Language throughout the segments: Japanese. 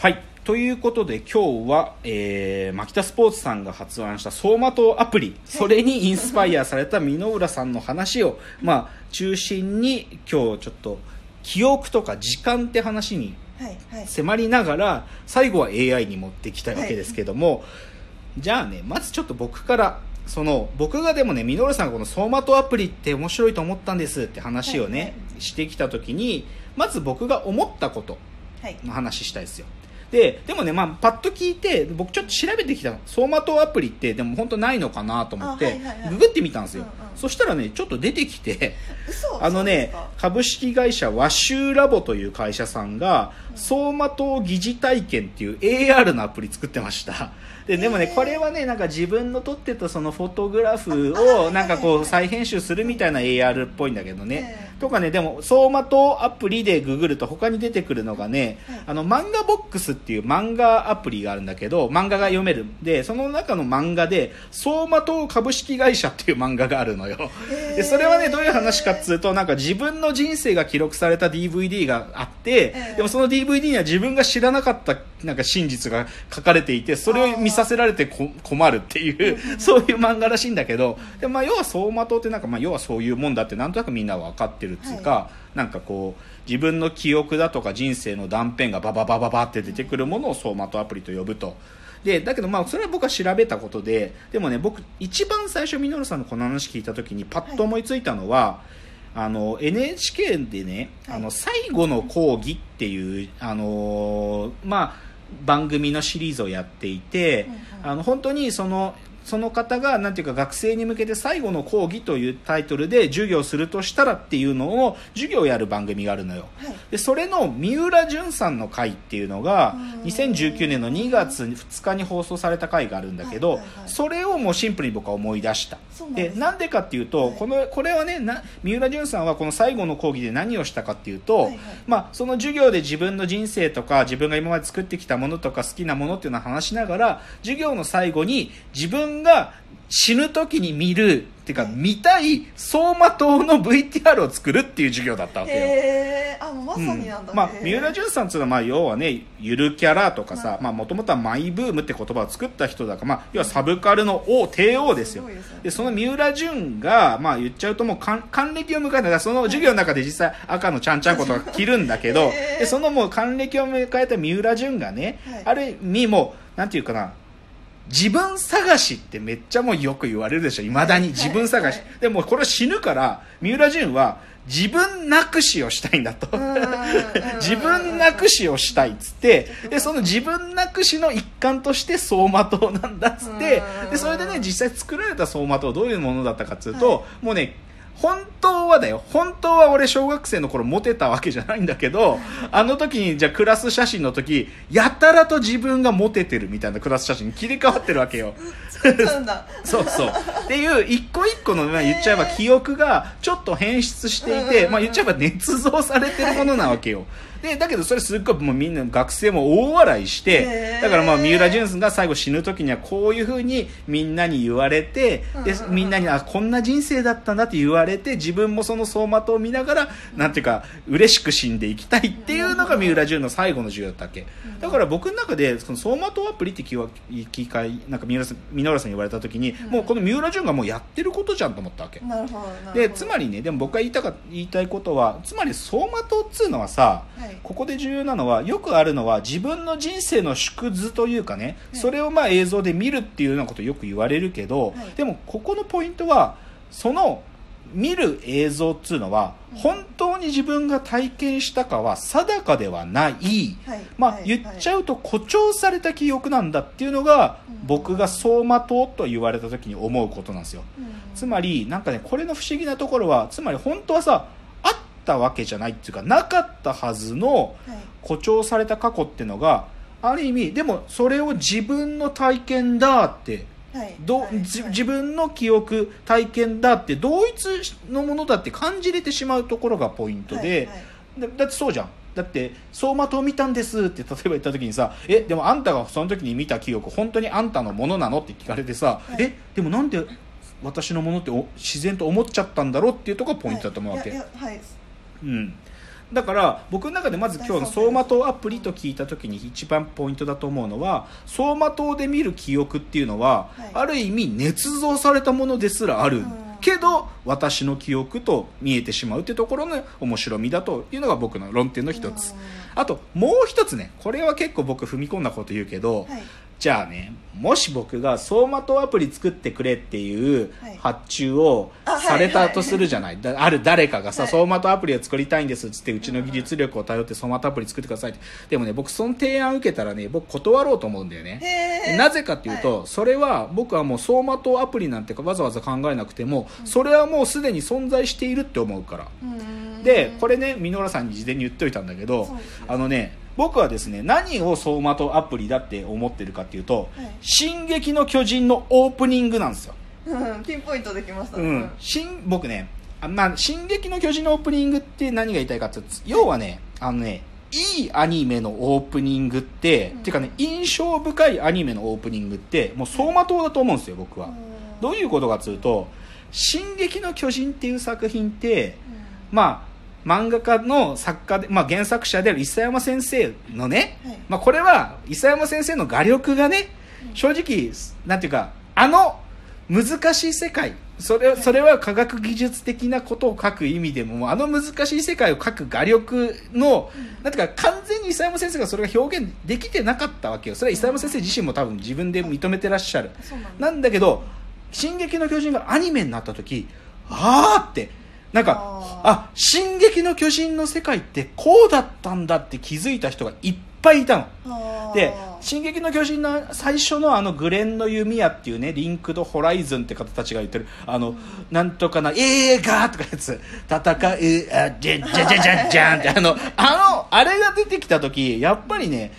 はい。ということで今日は、えー、マキタスポーツさんが発案した走馬灯アプリ、それにインスパイアされた箕浦さんの話を、まあ、中心に今日ちょっと記憶とか時間って話にはいはい。迫りながら、最後は AI に持ってきたわけですけども、じゃあね、まずちょっと僕から、その、僕がでもね、ミノルさんがこの走馬灯アプリって面白いと思ったんですって話をね、はいはしてきた時に、まず僕が思ったことはい。の話したいですよ。で、でもね、まあ、パッと聞いて、僕ちょっと調べてきたの。走馬灯アプリって、でも本当ないのかなと思って、あはいはいはいググってみたんですよ。うんうんそしたらね、ちょっと出てきて、嘘あのね株式会社和州ラボという会社さんが走馬灯疑似体験っていう AR のアプリ作ってました。ででもねへー。これはねなんか自分の撮ってたそのフォトグラフをなんかこはいう再編集するみたいな AR っぽいんだけどね。ええとかねでも走馬灯アプリでググると他に出てくるのがねはい。あの漫画ボックスっていう漫画アプリがあるんだけど漫画が読める。でその中の漫画で走馬灯株式会社っていう漫画があるのよへー。でそれはねどういう話かっつうとなんか自分の人生が記録された DVD があって、ええ。でもその DVD には自分が知らなかったなんか真実が書かれていてそれを見させられてこ困るっていうそういう漫画らしいんだけどで、まあ、要は走馬灯ってなんか、まあ、要はそういうもんだってなんとなくみんな分かってるっつうか、なんかこう自分の記憶だとか人生の断片がバババババって出てくるものを走馬灯アプリと呼ぶと。でだけどまあそれは僕は調べたことででもね僕一番最初ミノルさんのこの話聞いた時にパッと思いついたのは、あの NHK でね、はい。あの最後の講義っていうあのーまあ番組のシリーズをやっていて、うんうんあの本当にそのその方がなんていうか学生に向けて最後の講義というタイトルで授業するとしたらっていうのを授業をやる番組があるのよ。はい。でそれの三浦淳さんの回っていうのがうん2019年の2月2日に放送された回があるんだけど、はいはいはいそれをもうシンプルに僕は思い出した。でなんでかっていうと、はい。このこれはねな三浦淳さんはこの最後の講義で何をしたかっていうと、はいはい。まあ、その授業で自分の人生とか自分が今まで作ってきたものとか好きなものっていうのを話しながら授業の最後に自分が死ぬ時に見るっていうか、はい見たい走馬灯の VTR を作るっていう授業だったわけよ。へえあまさになんだ、うん。まあ、三浦淳さんっていうのは、まあ、要はねゆるキャラとかさもともとはマイブームって言葉を作った人だから、まあ、要はサブカルの王帝王ですよ。ですね。でその三浦淳が、まあ、言っちゃうともう還還暦を迎えたその授業の中で実際赤のちゃんちゃんことが着るんだけどでそのもう還暦を迎えた三浦淳がね、はい。ある意味もうなんていうかな自分探しってめっちゃもうよく言われるでしょ。いまだにはい。自分探し、はい。でもこれ死ぬから三浦淳は自分なくしをしたいんだと。自分なくしをしたいっつってでその自分なくしの一環として走馬灯なんだっつってうんでそれでね実際作られた走馬灯どういうものだったかっつうと、はもうね本当はだよ。本当は俺小学生の頃モテたわけじゃないんだけど あの時にじゃあクラス写真の時やたらと自分がモテてるみたいなクラス写真に切り替わってるわけよ。そうそう。っていう、一個一個の、まあ、言っちゃえば記憶がちょっと変質していて、うん。まあ言っちゃえば捏造されてるものなわけよ。で、だけどそれすっごいもうみんな学生も大笑いしてだからまあ三浦淳が最後死ぬ時にはこういう風にみんなに言われて、でみんなに、あ、こんな人生だったんだって言われて、自分もその走馬灯を見ながら、なんていうか、嬉しく死んでいきたいっていうのが三浦淳の最後の授業だったわけ。だから僕の中で、その走馬灯アプリって聞わ機会、なんか三浦さん、三浦さんに言われた時に、もうこの三浦淳がもうやってることじゃんと思ったわけ。なるほどなるほど。で、つまりね、でも僕が言いたか、言いたいことは、つまり走馬灯っつうのはさ、はいここで重要なのは、よくあるのは自分の人生の縮図というかね、はい。それをまあ映像で見るっていうようなことよく言われるけど、はい。でもここのポイントは、その見る映像っつうのは、本当に自分が体験したかは定かではない、はい。まあはい。言っちゃうと誇張された記憶なんだっていうのが、うん。僕が走馬灯と言われた時に思うことなんですよ。うんつまりなんかねこれの不思議なところはつまり本当はさあったわけじゃないっていうかなかったはずのはい。誇張された過去っていうのがある意味でもそれを自分の体験だってはい。どはい。じはい。自分の記憶体験だって同一のものだって感じれてしまうところがポイントで、はい。はい。だだってそうじゃん。だって走馬灯見たんですって例えば言った時にさえでもあんたがその時に見た記憶本当にあんたのものなのって聞かれてさ、はい。えでもなんで私のものってお自然と思っちゃったんだろうっていうところがポイントだと思うわけ、はいうん、だから僕の中でまず今日の走馬灯アプリと聞いた時に一番ポイントだと思うのは走馬灯で見る記憶っていうのは、はい。ある意味捏造されたものですらある、うん。けど私の記憶と見えてしまうっていうところの面白みだというのが僕の論点の一つ、うん。あともう一つねこれは結構僕踏み込んだこと言うけど、はいじゃあねもし僕が走馬灯アプリ作ってくれっていうはい。発注をされたとするじゃない、だある誰かがさ、はい。走馬灯アプリを作りたいんですっつってうちの技術力を頼って走馬灯アプリ作ってくださいって。でもね僕その提案受けたらね僕断ろうと思うんだよね。なぜかっていうと、それは僕はもう走馬灯アプリなんてわざわざ考えなくても、それはもうすでに存在しているって思うから。うん。でこれね箕浦さんに事前に言っといたんだけど、あのね僕はですね何を走馬灯アプリだって思ってるかっていうとはい「進撃の巨人」のオープニングなんですよ、うんピンポイントできましたねうん、新僕ねあまあ「進撃の巨人」のオープニングって何が言いたいかっていうと要はねあのねいいアニメのオープニングって、うん。っていうかね印象深いアニメのオープニングってもう走馬灯だと思うんですよ僕は、どういうことかっつうと「進撃の巨人」っていう作品ってまあ漫画家の作家で、まあ、原作者である諫山先生のね、はい。まあ、これは諫山先生の画力がね正直なんていうかあの難しい世界それそれは科学技術的なことを書く意味でもあの難しい世界を書く画力の、なんていうか完全に諫山先生がそれが表現できてなかったわけよ。それは諫山先生自身も多分自分で認めてらっしゃる。なんだ。なんだけど「進撃の巨人」がアニメになった時あーってなんかああ進撃の巨人」の世界ってこうだったんだって気づいた人がいっぱいいたの。で「進撃の巨人」の最初のあのグレンの弓矢っていうねリンクドホライズンって方たちが言ってるあの、なんとかな映画とかやつ。戦うあじゃじゃじゃじゃじゃんって あのあのあれが出てきた時やっぱりね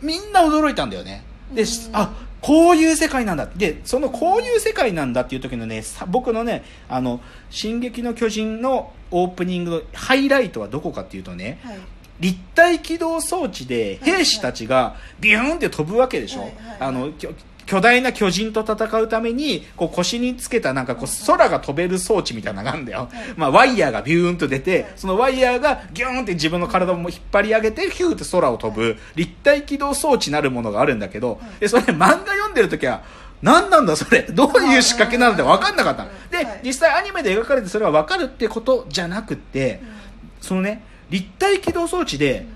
みんな驚いたんだよね。で、うん。あこういう世界なんだ。でそのこういう世界なんだっていう時のねさ僕のね「あの進撃の巨人」のオープニングのハイライトはどこかっていうとねはい。立体起動装置で兵士たちがビューンって飛ぶわけでしょ、はいはいはいあの巨大な巨人と戦うためにこう腰につけたなんかこう空が飛べる装置みたいなのがあるんだよ、まあ、ワイヤーがビューンと出て、はいそのワイヤーがギューンって自分の体も引っ張り上げてヒューって空を飛ぶ立体起動装置なるものがあるんだけど、でそれ漫画読んでる時は何なんだそれ？どういう仕掛けなんだって分かんなかったの。で、はい。実際アニメで描かれてそれは分かるってことじゃなくって、そのね立体起動装置で、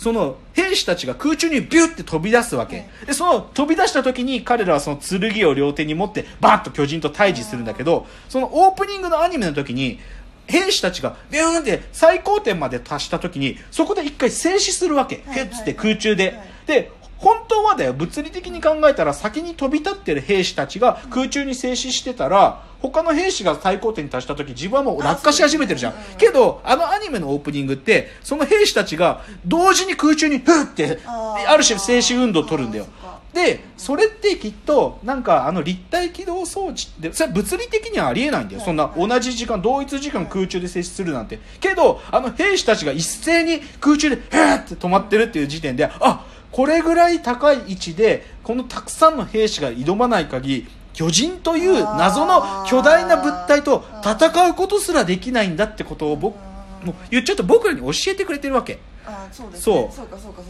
その兵士たちが空中にビュッて飛び出すわけ、はい。でその飛び出した時に彼らはその剣を両手に持ってバッと巨人と対峙するんだけどそのオープニングのアニメの時に兵士たちがビューンって最高点まで達した時にそこで一回静止するわけ、はいヘッつって空中で、はい。で本当はだよ物理的に考えたら先に飛び立ってる兵士たちが空中に静止してたら他の兵士が最高点に達した時自分はもう落下し始めてるじゃん。けどあのアニメのオープニングってその兵士たちが同時に空中にフッってある種静止運動を取るんだよ。でそれってきっとなんかあの立体起動装置ってそれは物理的にはありえないんだよ、はいそんな同じ時間同一時間空中で静止するなんて。けどあの兵士たちが一斉に空中でへーって止まってるっていう時点であこれぐらい高い位置でこのたくさんの兵士が挑まない限り巨人という謎の巨大な物体と戦うことすらできないんだってことを僕もう言っちゃうと僕らに教えてくれてるわけ。あーそうですそう。ね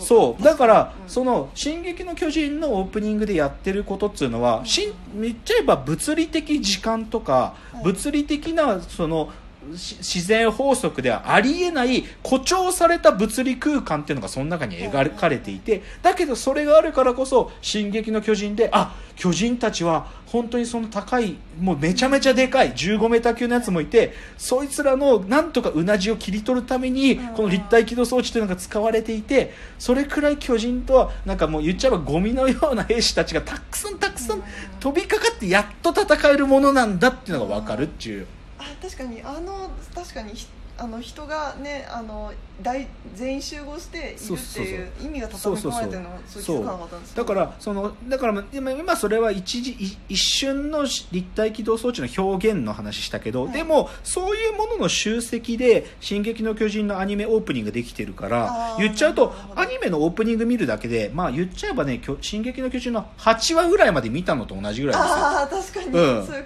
そうだから、うん。その「進撃の巨人」のオープニングでやってることっていうのは、しん言っちゃえば物理的時間とか、はい。物理的なそのし自然法則ではありえない誇張された物理空間っていうのがその中に描かれていてだけどそれがあるからこそ「進撃の巨人で」あ巨人たちは本当にその高いもうめちゃめちゃでかい15メーター級のやつもいてそいつらのなんとかうなじを切り取るためにうんこの立体起動装置というのが使われていてそれくらい巨人とはなんかもう言っちゃえばゴミのような兵士たちがたくさんたくさん飛びかかってやっと戦えるものなんだっていうのが分かるっていう。あ確かにあの確かにあの人がねあの大全員集合しているっていう意味が畳み込まれてるのはそうだからそのだから今今それは一時い一瞬の立体起動装置の表現の話したけど、はい。でもそういうものの集積で「進撃の巨人」のアニメオープニングできてるから言っちゃうとアニメのオープニング見るだけでまあ言っちゃえばね「巨進撃の巨人」の8話ぐらいまで見たのと同じぐらいですよ。ああ確かに、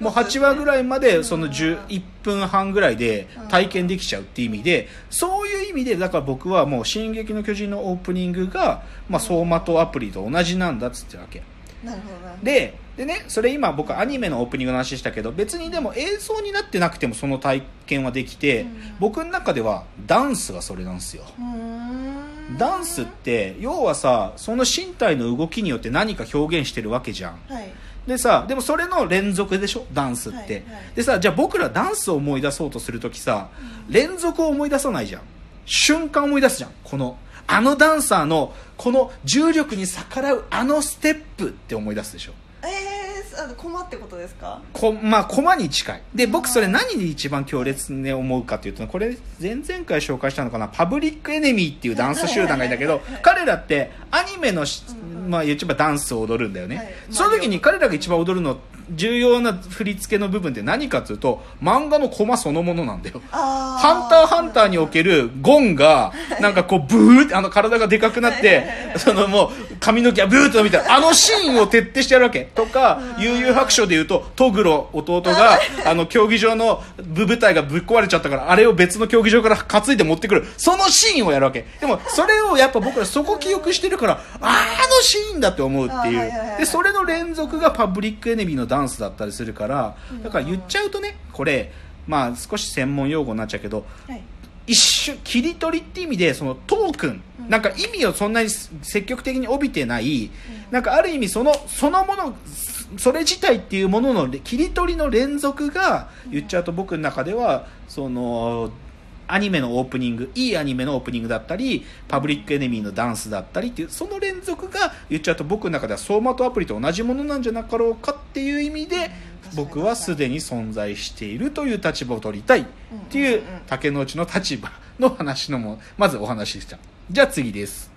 もう8話ぐらいまでそのうん。11分半ぐらいで体験できちゃうっていう意味でそういう意味でだから僕はもう「進撃の巨人」のオープニングが、まあ、走馬灯アプリと同じなんだっつってるわけ。なるほどな。ででねそれ今僕アニメのオープニングの話したけど別にでも映像になってなくてもその体験はできて、うん。僕の中ではダンスがそれなんですよ。ダンスって要はさその身体の動きによって何か表現してるわけじゃん。はいでさでもそれの連続でしょ？ダンスって、はいはい。でさじゃあ僕らダンスを思い出そうとするときさ連続を思い出さないじゃん。瞬間思い出すじゃん。このあのダンサーのこの重力に逆らうあのステップって思い出すでしょ？えー、あの駒ってことですか？こまあ駒に近い。で僕それ何に一番強烈に思うかというとこれ前々回紹介したのかな？パブリックエネミーっていうダンス集団がいたけど彼らってアニメのまあ言っちゃえばダンスを踊るんだよね、はい。その時に彼らが一番踊るの重要な振り付けの部分って何かというと漫画のコマそのものなんだよあハンターハンターにおけるゴンが、なんかこう、ブーって、あの体がでかくなって、そのもう、髪の毛がブーって伸びた、あのシーンを徹底してやるわけ。とか、悠々白書で言うと、トグロ弟が、あの、競技場の部舞台がぶっ壊れちゃったから、あれを別の競技場から担いで持ってくる。そのシーンをやるわけ。でも、それをやっぱ僕らそこ記憶してるから、ああのシーンだって思うっていう。いで、それの連続がパブリックエネミーのダンスだったりするから、だから言っちゃうとね、これ、まあ少し専門用語になっちゃうけど、はい。一瞬切り取りって意味でそのトークン、うん。なんか意味をそんなに積極的に帯びてない、なんかある意味そのそのものそれ自体っていうものの切り取りの連続が言っちゃうと僕の中ではそのアニメのオープニングいいアニメのオープニングだったりパブリックエネミーのダンスだったりっていうその連続が言っちゃうと僕の中では走馬灯アプリと同じものなんじゃなかろうかっていう意味で僕はすでに存在しているという立場を取りたいっていう竹之内の立場の話のもまずお話ししたじゃあ次です